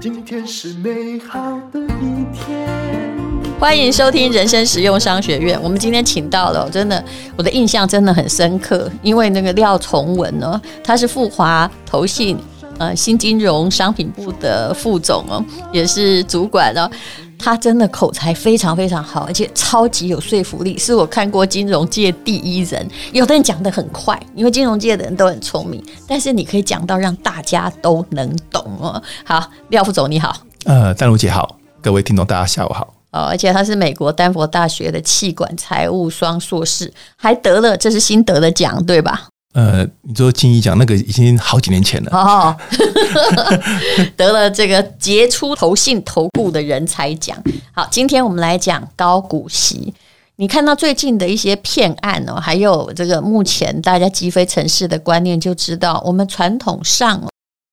今天是美好的一天。欢迎收听人生实用商学院。我们今天请到了，真的，我的印象真的很深刻，因为那个廖崇文呢，他是富华投信呃新金融商品部的副总哦，也是主管哦。他真的口才非常非常好，而且超级有说服力，是我看过金融界第一人。有的人讲得很快，因为金融界的人都很聪明，但是你可以讲到让大家都能懂哦。好，廖副总你好。呃，丹如姐好，各位听众大家下午好。哦，而且他是美国丹佛大学的气管财务双硕士，还得了这是新得的奖，对吧？呃，你说金怡奖那个已经好几年前了哦，得了这个杰出投信投顾的人才奖。好，今天我们来讲高股息。你看到最近的一些骗案哦，还有这个目前大家积非成是的观念，就知道我们传统上。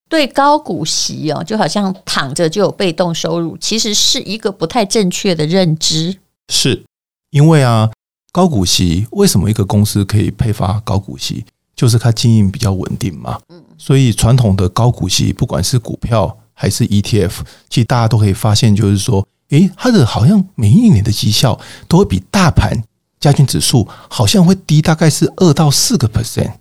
对高股息哦，就好像躺着就有被动收入，其实是一个不太正确的认知。是因为啊，高股息为什么一个公司可以配发高股息，就是它经营比较稳定嘛。嗯，所以传统的高股息，不管是股票还是 ETF，其实大家都可以发现，就是说，诶，它的好像每一年的绩效都会比大盘加权指数好像会低，大概是二到四个 percent。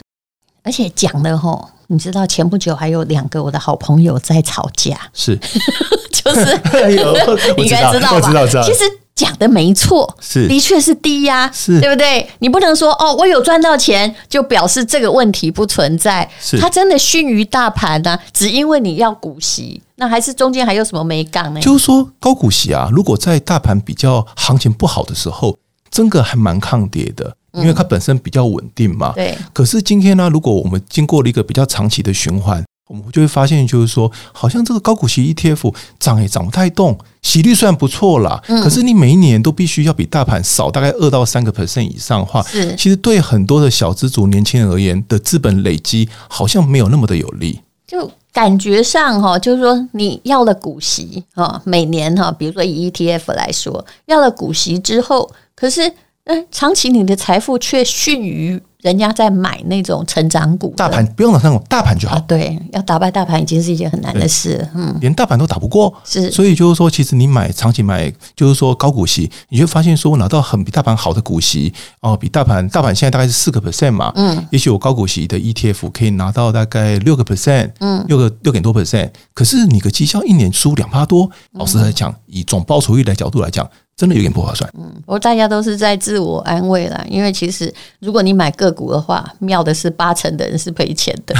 而且讲的吼。你知道前不久还有两个我的好朋友在吵架，是，就是 你应该知道吧？知道，知道。其实讲的没错，是，的确是低呀，是，对不对？你不能说哦，我有赚到钱就表示这个问题不存在，是，它真的逊于大盘呢，只因为你要股息，那还是中间还有什么没杠呢？就是说高股息啊，如果在大盘比较行情不好的时候，真的还蛮抗跌的。因为它本身比较稳定嘛，对。可是今天呢，如果我们经过了一个比较长期的循环，我们就会发现，就是说，好像这个高股息 ETF 涨也涨不太动，息率虽然不错啦，可是你每一年都必须要比大盘少大概二到三个 percent 以上的话，是。其实对很多的小资族、年轻人而言的资本累积，好像没有那么的有利。就感觉上哈，就是说你要了股息哈，每年哈，比如说以 ETF 来说，要了股息之后，可是。嗯，长期你的财富却逊于人家在买那种成长股，大盘不用打那种大盘就好。啊，对，要打败大盘已经是一件很难的事。嗯，连大盘都打不过，是。所以就是说，其实你买长期买，就是说高股息，你就发现说我拿到很比大盘好的股息哦，比大盘大盘现在大概是四个 percent 嘛，嗯，也许我高股息的 ETF 可以拿到大概六个 percent，嗯，六个六点多 percent，可是你的绩效一年输两趴多，老实来讲，以总报酬率的角度来讲。真的有点不划算。嗯，不过大家都是在自我安慰啦，因为其实如果你买个股的话，妙的是八成的人是赔钱的。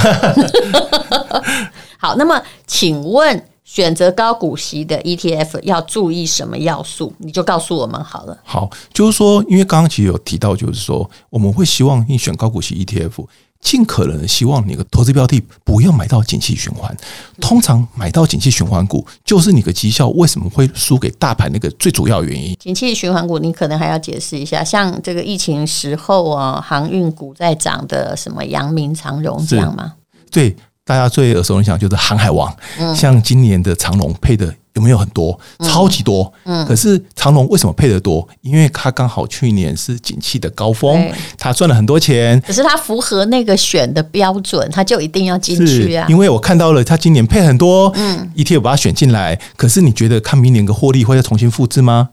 好，那么请问选择高股息的 ETF 要注意什么要素？你就告诉我们好了。好，就是说，因为刚刚其实有提到，就是说我们会希望你选高股息 ETF。尽可能希望你的投资标的不要买到景气循环。通常买到景气循环股，就是你的绩效为什么会输给大盘那个最主要原因。景气循环股，你可能还要解释一下，像这个疫情时候啊，航运股在涨的什么阳明、长荣这样吗？对，大家最耳熟能详就是航海王。嗯，像今年的长荣配的。有没有很多？超级多。嗯，可是长荣为什么配得多？因为它刚好去年是景气的高峰，它赚了很多钱。可是它符合那个选的标准，它就一定要进去啊。因为我看到了，它今年配很多，嗯，ETF 把它选进来。可是你觉得看明年的获利会再重新复制吗？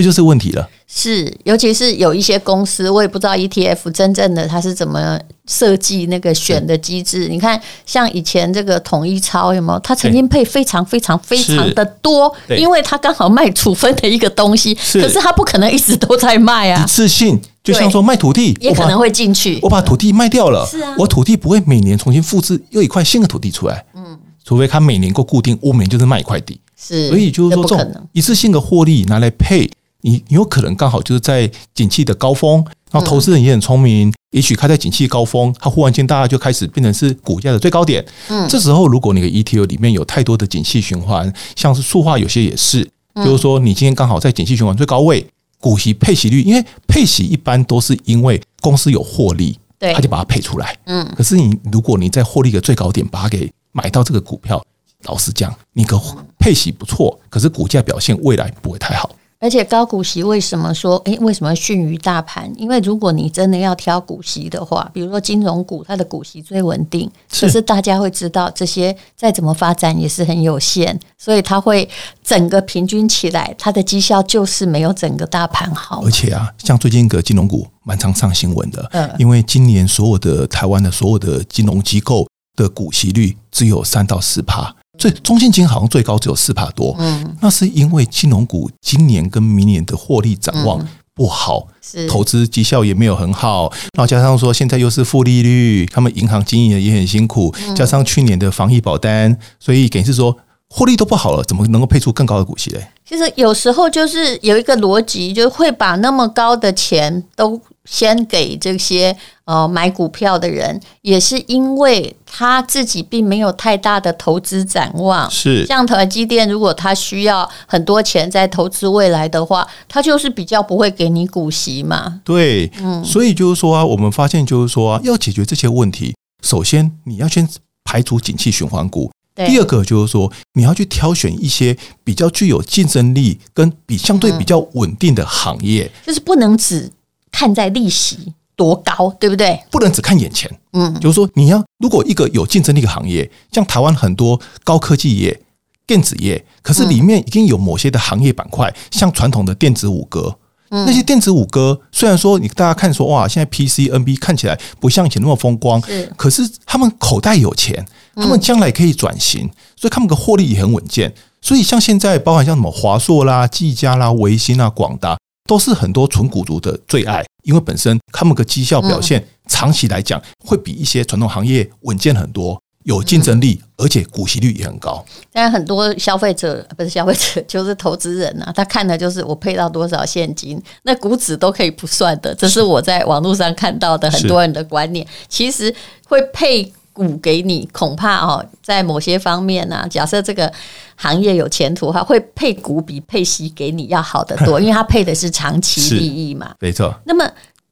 这就是问题了。是，尤其是有一些公司，我也不知道 ETF 真正的它是怎么设计那个选的机制。你看，像以前这个统一超有没有？它曾经配非常非常非常的多，因为它刚好卖处分的一个东西。可是它不可能一直都在卖啊。一次性，就像说卖土地，也可能会进去。我把土地卖掉了，是啊，我土地不会每年重新复制又一块新的土地出来。嗯，除非它每年够固定，我每年就是卖一块地。是，所以就是说这种一次性的获利拿来配。你有可能刚好就是在景气的高峰，然后投资人也很聪明，嗯、也许开在景气高峰，他忽然间大家就开始变成是股价的最高点。嗯，这时候如果你的 ETO 里面有太多的景气循环，像是塑化有些也是，就是说你今天刚好在景气循环最高位，股息配息率，因为配息一般都是因为公司有获利，对，他就把它配出来。嗯，可是你如果你在获利的最高点把它给买到这个股票，老实讲，你个配息不错，可是股价表现未来不会太好。而且高股息为什么说，诶，为什么逊于大盘？因为如果你真的要挑股息的话，比如说金融股，它的股息最稳定，可是大家会知道这些再怎么发展也是很有限，所以它会整个平均起来，它的绩效就是没有整个大盘好。而且啊，像最近一个金融股蛮常上新闻的，嗯，因为今年所有的台湾的所有的金融机构的股息率只有三到四趴。最中信金好像最高只有四帕多，嗯，那是因为金融股今年跟明年的获利展望不好，是投资绩效也没有很好，然后加上说现在又是负利率，他们银行经营的也很辛苦，加上去年的防疫保单，所以等于是说获利都不好了，怎么能够配出更高的股息嘞？其实有时候就是有一个逻辑，就会把那么高的钱都。先给这些呃买股票的人，也是因为他自己并没有太大的投资展望。是像台积电，如果他需要很多钱在投资未来的话，他就是比较不会给你股息嘛。对，嗯，所以就是说啊，我们发现就是说啊，要解决这些问题，首先你要先排除景气循环股，第二个就是说你要去挑选一些比较具有竞争力跟比相对比较稳定的行业，嗯，就是不能只。看在利息多高，对不对？不能只看眼前。嗯，就是说，你要如果一个有竞争力的行业，像台湾很多高科技业、电子业，可是里面已经有某些的行业板块，像传统的电子五哥，那些电子五哥虽然说你大家看说哇，现在 PC、NB 看起来不像以前那么风光，是，可是他们口袋有钱，他们将来可以转型，所以他们的获利也很稳健。所以像现在，包含像什么华硕啦、技嘉啦、维新啊、广达。都是很多纯股族的最爱，因为本身他们的绩效表现长期来讲会比一些传统行业稳健很多，有竞争力，而且股息率也很高。但很多消费者不是消费者，就是投资人呐、啊，他看的就是我配到多少现金，那股指都可以不算的。这是我在网络上看到的很多人的观念，其实会配。股给你，恐怕哦，在某些方面呢、啊，假设这个行业有前途的话，会配股比配息给你要好得多，因为它配的是长期利益嘛。没错。那么，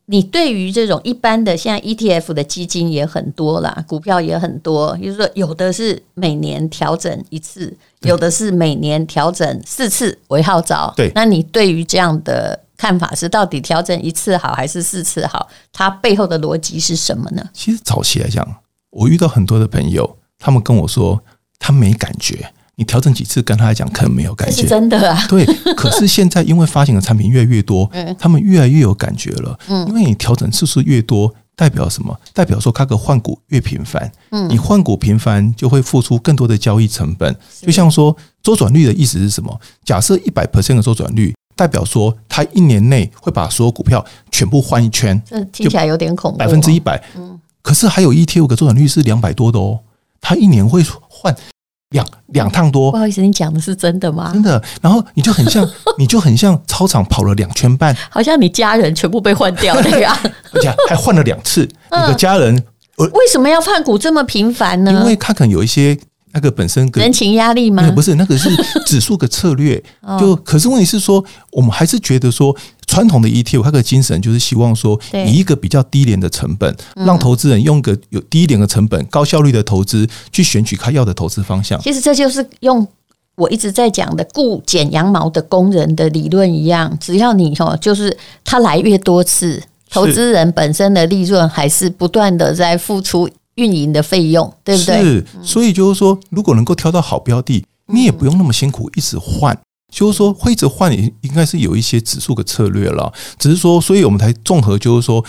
你对于这种一般的，现在 ETF 的基金也很多啦，股票也很多，就是说有的是每年调整一次，有的是每年调整四次为号召。对。那你对于这样的看法是，到底调整一次好还是四次好？它背后的逻辑是什么呢？其实早期来讲。我遇到很多的朋友，他们跟我说他没感觉，你调整几次跟他来讲可能没有感觉，是真的啊。对，可是现在因为发行的产品越来越多，他们越来越有感觉了。嗯，因为你调整次数越多，代表什么？代表说，他的换股越频繁。嗯，你换股频繁就会付出更多的交易成本。就像说周转率的意思是什么？假设一百 percent 的周转率，代表说他一年内会把所有股票全部换一圈。这听起来有点恐怖。百分之一百。嗯。可是还有 ETF 的周转率是两百多的哦，他一年会换两两趟多。不好意思，你讲的是真的吗？真的。然后你就很像，你就很像操场跑了两圈半，好像你家人全部被换掉了呀，而且还换了两次。你的家人，为什么要换股这么频繁呢？因为他可能有一些。那个本身人情压力吗？不是，那个是 指数的策略。就可是问题是说，我们还是觉得说，传统的 ETF 它的精神就是希望说，以一个比较低廉的成本，让投资人用个有低廉的成本、高效率的投资去选取他要的投资方向。其实这就是用我一直在讲的“雇剪羊毛的工人”的理论一样，只要你哦，就是他来越多次，投资人本身的利润还是不断的在付出。运营的费用，对不对？是，所以就是说，如果能够挑到好标的，你也不用那么辛苦一直换。就是说，会一直换，也应该是有一些指数的策略了。只是说，所以我们才综合，就是说，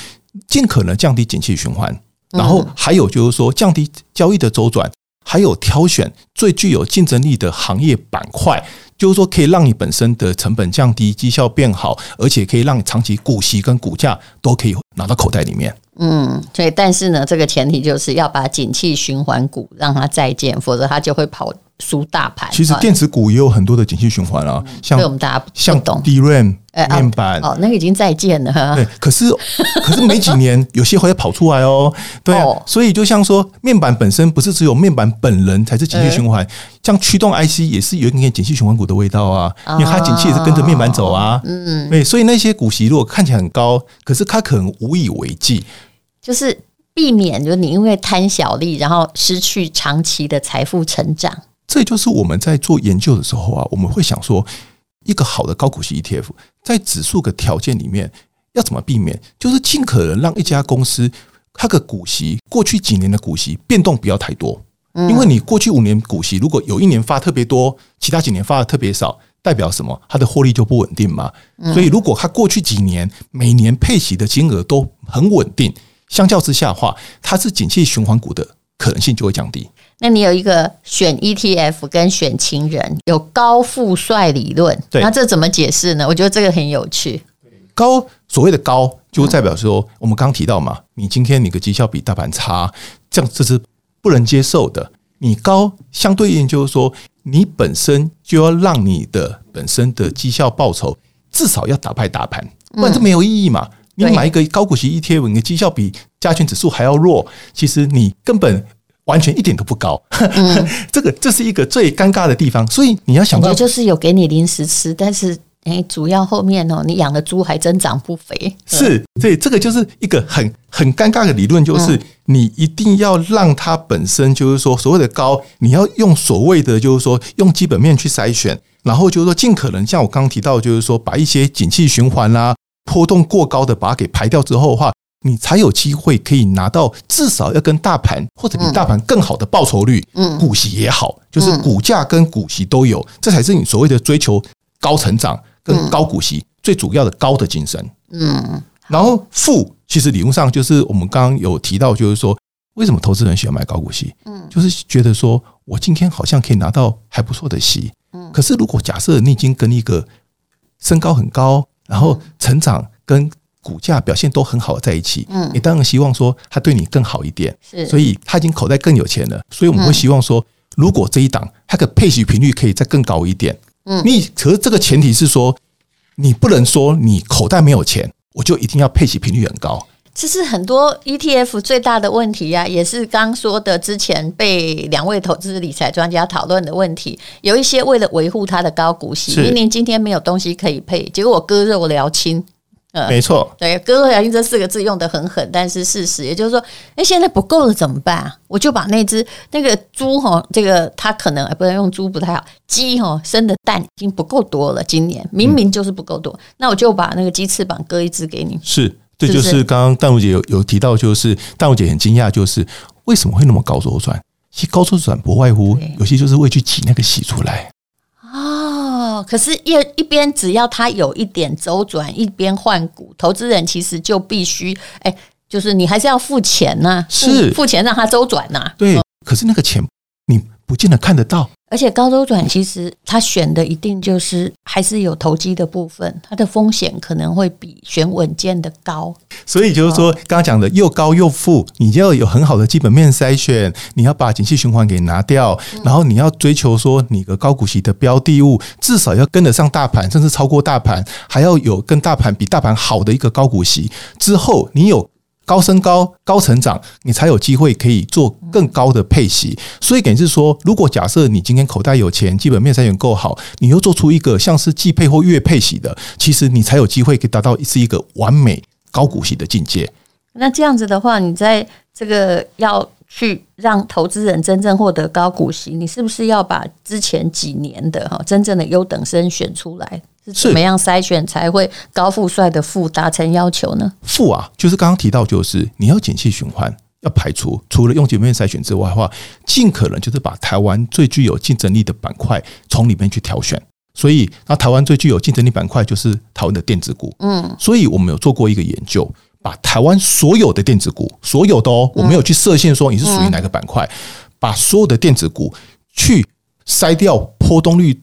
尽可能降低景气循环，然后还有就是说，降低交易的周转，还有挑选最具有竞争力的行业板块。就是说，可以让你本身的成本降低，绩效变好，而且可以让你长期股息跟股价都可以拿到口袋里面。嗯，所以但是呢，这个前提就是要把景气循环股让它再建，否则它就会跑输大盘。其实电子股也有很多的景气循环啊，像我们大家像 DRAM 面板哦，那个已经再见了。对，可是 可是没几年，有些会跑出来哦。对啊，所以就像说，面板本身不是只有面板本人才是景气循环，像驱动 IC 也是有一点景气循环股的味道啊，因为它景气也是跟着面板走啊。嗯，对，所以那些股息如果看起来很高，可是它可能无以为继。就是避免，就是你因为贪小利，然后失去长期的财富成长。这就是我们在做研究的时候啊，我们会想说，一个好的高股息 ETF，在指数的条件里面要怎么避免？就是尽可能让一家公司它的股息过去几年的股息变动不要太多，因为你过去五年股息如果有一年发特别多，其他几年发的特别少，代表什么？它的获利就不稳定嘛。所以如果它过去几年每年配息的金额都很稳定，相较之下的话，它是景气循环股的可能性就会降低。那你有一个选 ETF 跟选情人有高富帅理论，对，那这怎么解释呢？我觉得这个很有趣。高所谓的高，就代表说我们刚刚提到嘛，你今天你的绩效比大盘差，这样这是不能接受的。你高相对应就是说，你本身就要让你的本身的绩效报酬至少要打败大盘，不然这没有意义嘛。你买一个高股息 ETF，你的绩效比加权指数还要弱，其实你根本。完全一点都不高，嗯、这个这是一个最尴尬的地方，所以你要想到，就是有给你零食吃，但是诶，主要后面哦，你养的猪还真长不肥。是，对，这个就是一个很很尴尬的理论，就是你一定要让它本身就是说所谓的高，你要用所谓的就是说用基本面去筛选，然后就是说尽可能像我刚刚提到，就是说把一些景气循环啦、波动过高的把它给排掉之后的话。你才有机会可以拿到至少要跟大盘或者比大盘更好的报酬率，嗯，股息也好，就是股价跟股息都有，这才是你所谓的追求高成长跟高股息最主要的高的精神，嗯。然后富其实理论上就是我们刚刚有提到，就是说为什么投资人喜欢买高股息，嗯，就是觉得说我今天好像可以拿到还不错的息，嗯。可是如果假设你已经跟一个身高很高，然后成长跟股价表现都很好的在一起，嗯，你当然希望说他对你更好一点，是，所以他已经口袋更有钱了，所以我们会希望说，如果这一档它的配息频率可以再更高一点，嗯，你可是这个前提是说，你不能说你口袋没有钱，我就一定要配息频率很高。这是很多 ETF 最大的问题呀，也是刚说的之前被两位投资理财专家讨论的问题。有一些为了维护它的高股息，明明今天没有东西可以配，结果我割肉疗亲。呃，没错，对，割肉疗亲这四个字用得很狠，但是事实也就是说，哎，现在不够了怎么办啊？我就把那只那个猪哈，这个它可能不能用猪不太好，鸡哈生的蛋已经不够多了，今年明明就是不够多，嗯，那我就把那个鸡翅膀割一只给你。是，这就是刚刚淡如姐有有提到，就是淡如姐很惊讶，就是为什么会那么高周转？其实高周转不外乎有些就是为去挤那个息出来。可是一，一一边只要它有一点周转，一边换股，投资人其实就必须，哎，就是你还是要付钱呐、啊，是付钱让它周转呐。对，可是那个钱你不见得看得到。而且高周转其实他选的一定就是还是有投机的部分，它的风险可能会比选稳健的高。所以就是说，刚刚讲的又高又富，你就要有很好的基本面筛选，你要把景气循环给拿掉，然后你要追求说你的高股息的标的物至少要跟得上大盘，甚至超过大盘，还要有跟大盘比大盘好的一个高股息。之后你有。高升高、高成长，你才有机会可以做更高的配息。所以，等于是说，如果假设你今天口袋有钱，基本面筛选够好，你又做出一个像是季配或月配息的，其实你才有机会可以达到是一个完美高股息的境界。那这样子的话，你在这个要去让投资人真正获得高股息，你是不是要把之前几年的哈真正的优等生选出来？是怎么样筛选才会高富帅的富达成要求呢？富啊，就是刚刚提到，就是你要景气循环，要排除除了用基本面筛选之外的话，尽可能就是把台湾最具有竞争力的板块从里面去挑选。所以，那台湾最具有竞争力板块就是台湾的电子股。嗯，所以我们有做过一个研究，把台湾所有的电子股，所有的哦，我没有去设限说你是属于哪个板块，把所有的电子股去筛掉波动率。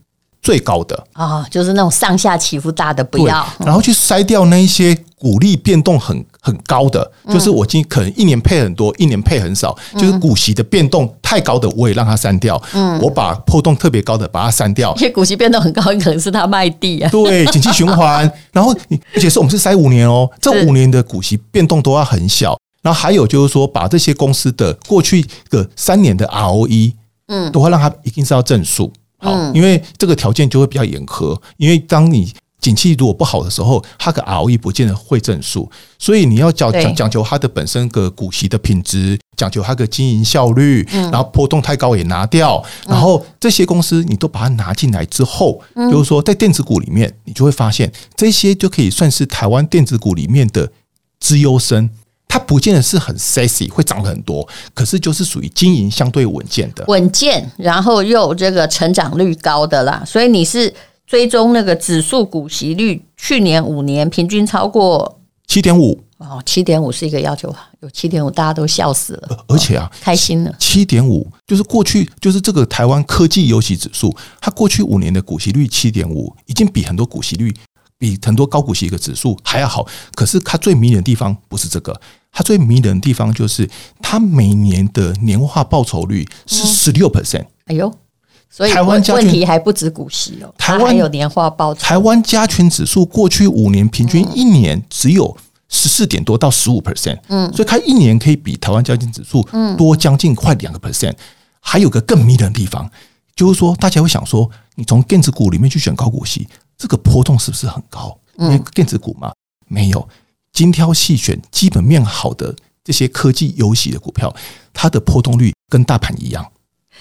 最高的啊、哦，就是那种上下起伏大的不要，然后去筛掉那一些股利变动很很高的，嗯、就是我今可能一年配很多，一年配很少，嗯、就是股息的变动太高的，我也让它删掉。嗯，我把波动特别高的把它删掉。因为股息变动很高，可能是他卖地啊。对，景气循环。然后你，而且是我们是筛五年哦，这五年的股息变动都要很小。然后还有就是说，把这些公司的过去个三年的 ROE，嗯，都会让它一定是要正数。好，因为这个条件就会比较严苛。因为当你景气如果不好的时候，它的 ROE 不见得会正数，所以你要讲讲讲求它的本身个股息的品质，讲求它的经营效率，然后波动太高也拿掉，然后这些公司你都把它拿进来之后，就是说在电子股里面，你就会发现这些就可以算是台湾电子股里面的资优生。它不见得是很 sexy，会涨很多，可是就是属于经营相对稳健的，稳健，然后又有这个成长率高的啦。所以你是追踪那个指数股息率，去年五年平均超过七点五哦，七点五是一个要求，有七点五大家都笑死了，而且啊，开心了，七点五就是过去就是这个台湾科技游戏指数，它过去五年的股息率七点五，已经比很多股息率。比很多高股息一个指数还要好，可是它最迷人的地方不是这个，它最迷人的地方就是它每年的年化报酬率是十六 percent。哎呦，所以台湾问题还不止股息哦，台湾有年化报酬。台湾加权指数过去五年平均一年只有十四点多到十五 percent，嗯，所以它一年可以比台湾加权指数多将近快两个 percent。还有个更迷人的地方，就是说大家会想说，你从电子股里面去选高股息。这个波动是不是很高？因为电子股嘛，没有精挑细选、基本面好的这些科技游戏的股票，它的波动率跟大盘一样。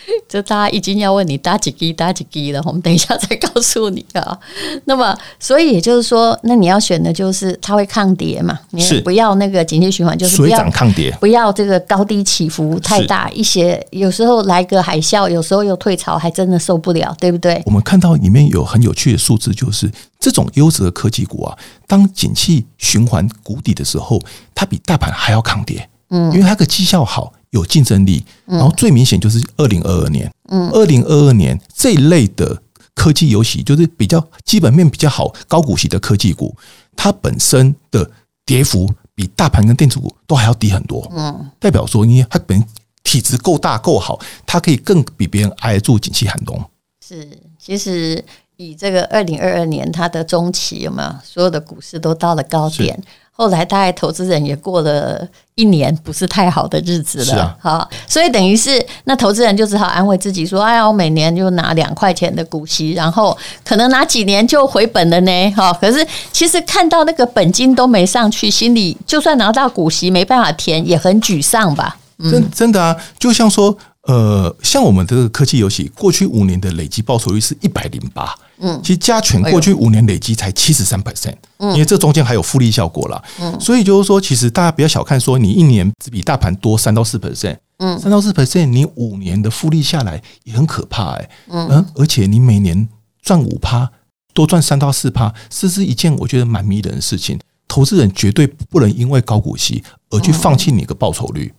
就大家已经要问你搭几滴搭几滴了，我们等一下再告诉你啊。那么，所以也就是说，那你要选的就是它会抗跌嘛？你不要那个景气循环，就是不要水涨抗跌，不要这个高低起伏太大一些。有时候来个海啸，有时候又退潮，还真的受不了，对不对？我们看到里面有很有趣的数字，就是这种优质的科技股啊，当景气循环谷底的时候，它比大盘还要抗跌。嗯，因为它的绩效好。有竞争力，然后最明显就是二零二二年，嗯，二零二二年这一类的科技游戏，就是比较基本面比较好、高股息的科技股，它本身的跌幅比大盘跟电子股都还要低很多，嗯，代表说，因为它本体质够大够好，它可以更比别人挨得住景气寒冬。是，其实以这个二零二二年它的中期有没有，所有的股市都到了高点。后来，大概投资人也过了一年不是太好的日子了，好，所以等于是那投资人就只好安慰自己说：“哎呀，我每年就拿两块钱的股息，然后可能拿几年就回本了呢。”哈，可是其实看到那个本金都没上去，心里就算拿到股息没办法填，也很沮丧吧？真真的啊，就像说。呃，像我们这个科技游戏，过去五年的累计报酬率是一百零八。嗯，其实加权过去五年累积才七十三 percent。嗯，因为这中间还有复利效果啦。嗯，所以就是说，其实大家不要小看说你一年只比大盘多三到四 percent。嗯，三到四 percent，你五年的复利下来也很可怕哎。嗯，而且你每年赚五趴，多赚三到四趴，这是一件我觉得蛮迷人的事情。投资人绝对不能因为高股息而去放弃你的报酬率。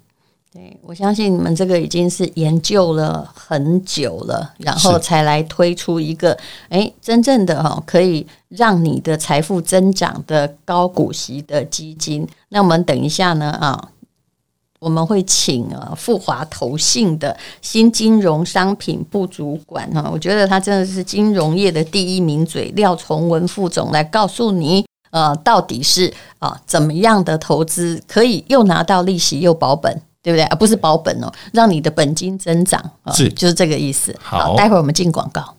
对，我相信你们这个已经是研究了很久了，然后才来推出一个，哎，真正的哈可以让你的财富增长的高股息的基金。那我们等一下呢啊，我们会请啊富华投信的新金融商品部主管哈，我觉得他真的是金融业的第一名嘴廖崇文副总来告诉你，呃，到底是啊怎么样的投资可以又拿到利息又保本。对不对？而不是保本哦，让你的本金增长是，就是这个意思。好，待会儿我们进广告。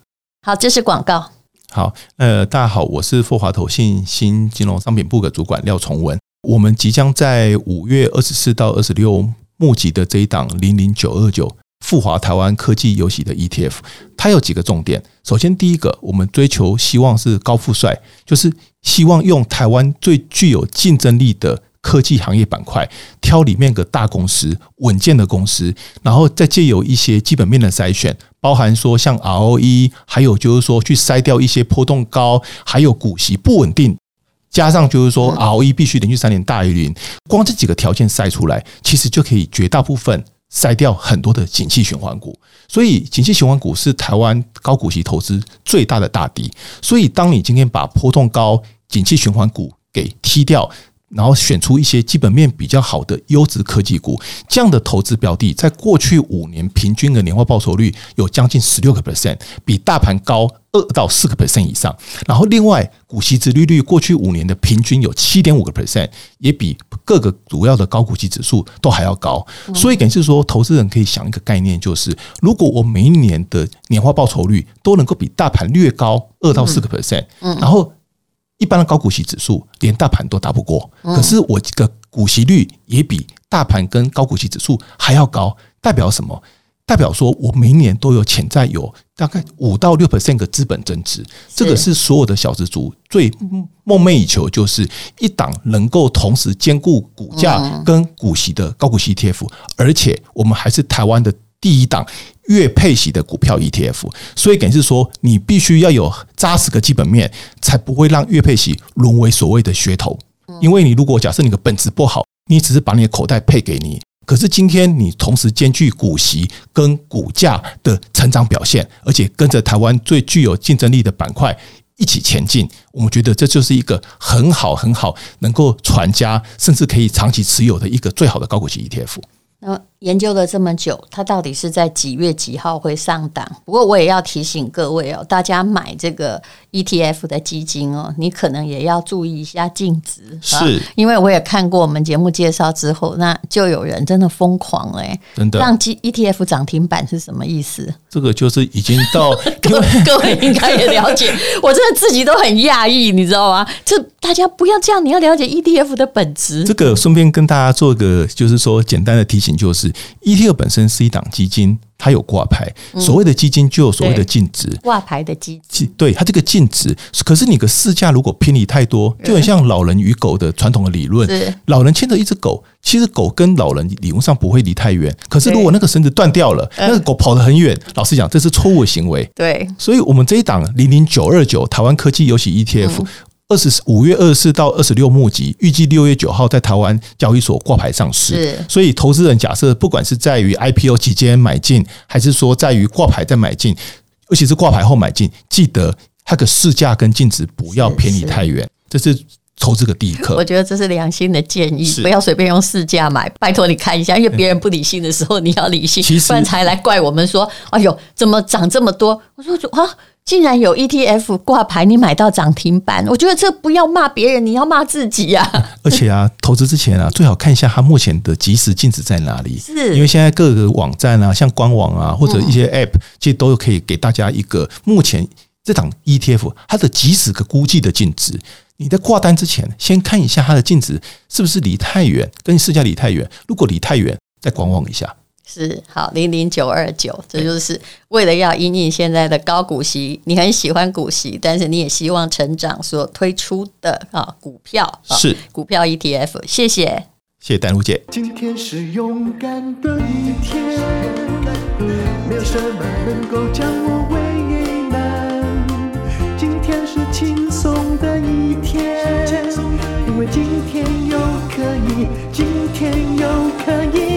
好，这是广告。好，呃，大家好，我是富华投信新金融商品部的主管廖崇文。我们即将在五月二十四到二十六募集的这一档零零九二九富华台湾科技游戏的 ETF，它有几个重点。首先，第一个，我们追求希望是高富帅，就是希望用台湾最具有竞争力的。科技行业板块，挑里面个大公司、稳健的公司，然后再借由一些基本面的筛选，包含说像 ROE，还有就是说去筛掉一些波动高，还有股息不稳定，加上就是说 ROE 必须连续三年大于零，光这几个条件筛出来，其实就可以绝大部分筛掉很多的景气循环股。所以，景气循环股是台湾高股息投资最大的大敌。所以，当你今天把波动高、景气循环股给踢掉。然后选出一些基本面比较好的优质科技股，这样的投资标的，在过去五年平均的年化报酬率有将近十六个 percent，比大盘高二到四个 percent 以上。然后另外，股息殖利率过去五年的平均有七点五个 percent，也比各个主要的高股息指数都还要高。所以，等于是说，投资人可以想一个概念，就是如果我每一年的年化报酬率都能够比大盘略高二到四个 percent，然后。一般的高股息指数连大盘都打不过，可是我这个股息率也比大盘跟高股息指数还要高，代表什么？代表说我每年都有潜在有大概五到六 percent 的资本增值，这个是所有的小资族最梦寐以求，就是一档能够同时兼顾股价跟股息的高股息 ETF，而且我们还是台湾的第一档月配息的股票 ETF，所以等于是说你必须要有扎实的基本面，才不会让月配息沦为所谓的噱头。因为你如果假设你的本质不好，你只是把你的口袋配给你。可是今天你同时兼具股息跟股价的成长表现，而且跟着台湾最具有竞争力的板块一起前进，我们觉得这就是一个很好很好能够传家，甚至可以长期持有的一个最好的高股息 ETF。那研究了这么久，它到底是在几月几号会上档？不过我也要提醒各位哦，大家买这个 ETF 的基金哦，你可能也要注意一下净值，是，因为我也看过我们节目介绍之后，那就有人真的疯狂了，真的让 ETF 涨停板是什么意思？这个就是已经到，各位各位应该也了解，我真的自己都很讶异，你知道吗？这大家不要这样，你要了解 ETF 的本质。这个顺便跟大家做个，就是说简单的提醒，就是 ETF 本身是一档基金。它有挂牌，所谓的基金就有所谓的净值，挂牌的基金，对它这个净值。可是你的市价如果偏离太多，就很像老人与狗的传统的理论。老人牵着一只狗，其实狗跟老人理论上不会离太远。可是如果那个绳子断掉了，那个狗跑得很远，老实讲，这是错误的行为。对，所以我们这一档零零九二九台湾科技优息 ETF。二十五月二十四到二十六募集，预计六月九号在台湾交易所挂牌上市。是，所以投资人假设不管是在于 IPO 期间买进，还是说在于挂牌再买进，尤其是挂牌后买进，记得它的市价跟净值不要偏离太远。这是投资的第一课。我觉得这是良心的建议，不要随便用市价买。拜托你看一下，因为别人不理性的时候，你要理性，不然才来怪我们说：“哎呦，怎么涨这么多？”我说：“啊。”竟然有 ETF 挂牌，你买到涨停板，我觉得这不要骂别人，你要骂自己呀、啊。而且啊，投资之前啊，最好看一下它目前的即时净值在哪里。是，因为现在各个网站啊，像官网啊，或者一些 App，其实都可以给大家一个目前这档 ETF 它的即时的估计的净值。你在挂单之前，先看一下它的净值是不是离太远，跟市价离太远。如果离太远，再观望一下。是好，零零九二九，这就是为了要因应现在的高股息，你很喜欢股息，但是你也希望成长所推出的啊股票是股票 ETF。谢谢，谢谢丹如姐。今天是勇敢的一天，没有什么能够将我为难。今天是轻松的一天，因为今天又可以，今天又可以。